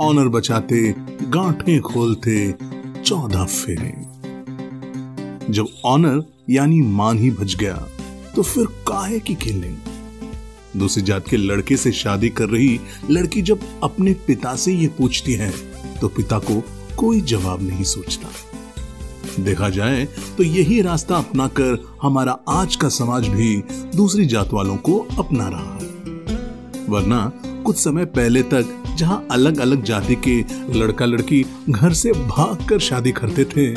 Honour बचाते, गांठें खोलते, चौदह फेरे। जब ऑनर यानी मान ही बच गया तो फिर काहे की खेलें दूसरी जात के लड़के से शादी कर रही लड़की जब अपने पिता से ये पूछती है तो पिता को कोई जवाब नहीं सोचता। देखा जाए तो यही रास्ता अपनाकर हमारा आज का समाज भी दूसरी जात वालों को अपना रहा है। वरना कुछ समय पहले तक जहाँ अलग अलग जाति के लड़का लड़की घर से भागकर शादी करते थे,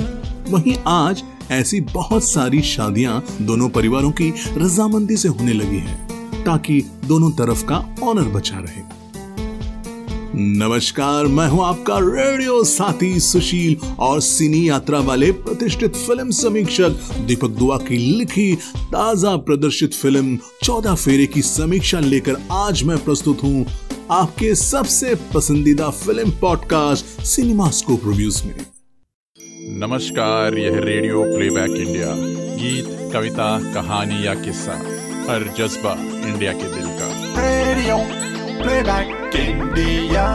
वहीं आज ऐसी बहुत सारी शादियाँ दोनों परिवारों की रजामंदी से होने लगी हैं, ताकि दोनों तरफ़ का ऑनर बचा रहे। नमस्कार, मैं हूँ आपका रेडियो साथी सुशील और सिनी यात्रा वाले प्रतिष्ठित फ़िल्म समीक्षक दीपक दुआ की लिखी, ताज़ा प्रदर्शित फ़िल्म चौदह फेरे की समीक्षा लेकर आज मैं प्रस्तुत हूँ आपके सबसे पसंदीदा film podcast cinema scope reviews में। नमस्कार यह रेडियो प्लेबैक इंडिया गीत कविता कहानी या किस्सा हर जज्बा इंडिया के दिल का। Radio Playback India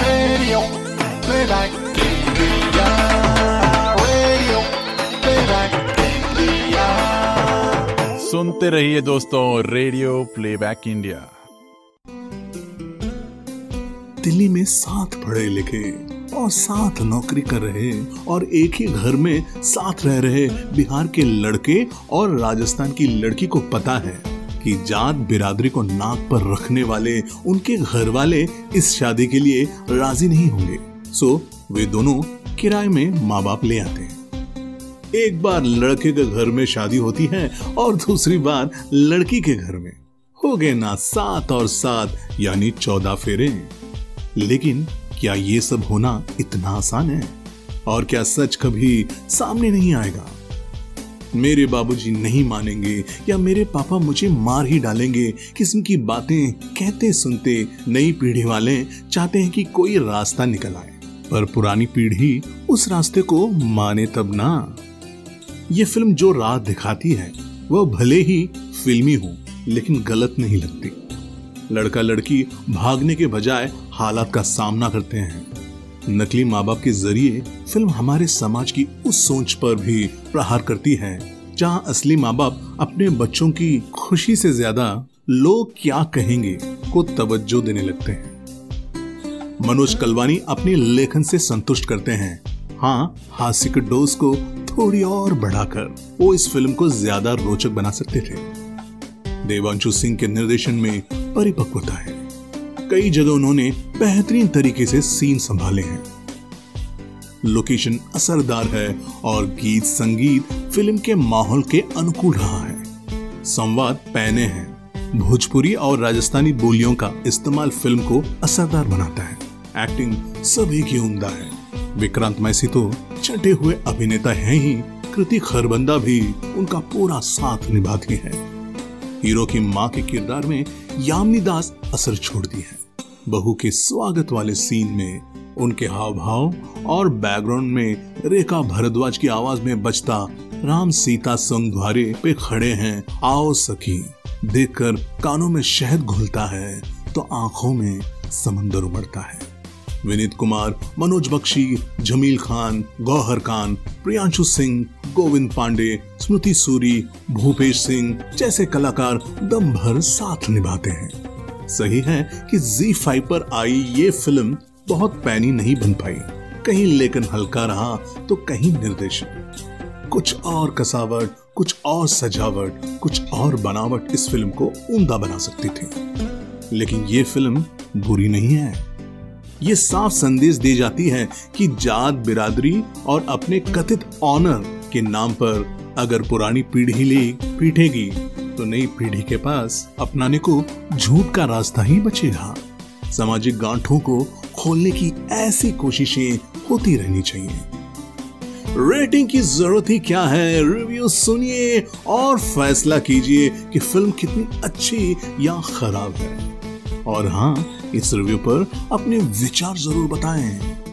Radio Playback India Radio Playback India सुनते रहिए दोस्तों रेडियो प्लेबैक इंडिया दिल्ली में सात पढ़े लिखे और साथ नौकरी कर रहे और एक ही घर में साथ रह रहे बिहार के लड़के और राजस्थान की लड़की को पता है कि जात बिरादरी को नाक पर रखने वाले, उनके घर वाले इस शादी के लिए राज़ी नहीं होंगे। सो, वे दोनों किराए में माँ बाप ले आते हैं। एक बार लड़के के घर में शादी होती है और दूसरी बार लड़की के घर में। हो गए ना सात और सात, यानी चौदह फेरे। लेकिन क्या ये सब होना इतना आसान है? और क्या सच कभी सामने नहीं आएगा? मेरे बाबूजी नहीं मानेंगे, या मेरे पापा मुझे मार ही डालेंगे, किस्म की बातें कहते सुनते नई पीढ़ी वाले चाहते हैं कि कोई रास्ता निकल आए। पर पुरानी पीढ़ी उस रास्ते को माने तब ना। ये फ़िल्म जो राह दिखाती है, वह भले ही फिल्मी हो, लेकिन गलत नहीं लगती। लड़का लड़की भागने के बजाय हालात का सामना करते हैं। नकली माँ बाप के ज़रिए फ़िल्म हमारे समाज की उस सोच पर भी प्रहार करती है, जहाँ असली माँ बाप अपने बच्चों की खुशी से ज़्यादा लोग क्या कहेंगे को तवज्जो देने लगते हैं। मनोज कलवानी अपने लेखन से संतुष्ट करते हैं। हाँ हास्य के डोज को थोड़ी और बढ़ाकर वो इस फ़िल्म को ज़्यादा रोचक बना सकते थे। देवांशु सिंह के निर्देशन में परिपक्वता है। कई जगह उन्होंने बेहतरीन तरीके से सीन संभाले हैं। लोकेशन असरदार है और गीत, संगीत फ़िल्म के माहौल के अनुकूल रहा है। संवाद पैने हैं। भोजपुरी और राजस्थानी बोलियों का इस्तेमाल फ़िल्म को असरदार बनाता है। एक्टिंग सभी की उमदा है। विक्रांत मैसी तो चटे हुए अभिनेता हैं ही। कृति खरबंदा भी उनका पूरा साथ निभाती है। हीरो की माँ के किरदार में यामिनी दास असर छोड़ती है। बहू के स्वागत वाले सीन में उनके हाव भाव और बैकग्राउंड में रेखा भरद्वाज की आवाज़ में बचता राम सीता संग द्वारे पे खड़े हैं। आओ सखी, देखकर कानों में शहद घुलता है तो आँखों में समंदर उमड़ता है। विनीत कुमार, मनोज बख्शी, जमील खान, गौहर खान, प्रियांशु सिंह गोविंद पांडे, स्मृति सूरी, भूपेश सिंह जैसे कलाकार दम भर साथ निभाते हैं। सही है कि Z5 पर आई ये फ़िल्म बहुत पैनी नहीं बन पाई। कहीं लेकिन हल्का रहा तो कहीं निर्देशन। कुछ और कसावट, कुछ और सजावट, कुछ और बनावट इस फ़िल्म को उमदा बना सकती थी। लेकिन ये फ़िल्म बुरी नहीं है। ये साफ़ संदेश दी जाती है कि जात बिरादरी और अपने कथित ऑनर के नाम पर अगर पुरानी पीढ़ी ले, पीटेगी तो नई पीढ़ी के पास अपनाने को झूठ का रास्ता ही बचेगा। सामाजिक गांठों को खोलने की ऐसी कोशिशें होती रहनी चाहिए। रेटिंग की ज़रूरत ही क्या है? रिव्यू सुनिए और फैसला कीजिए कि फ़िल्म कितनी अच्छी या खराब है। और हाँ इस रिव्यू पर अपने विचार ज़रूर बताएँ।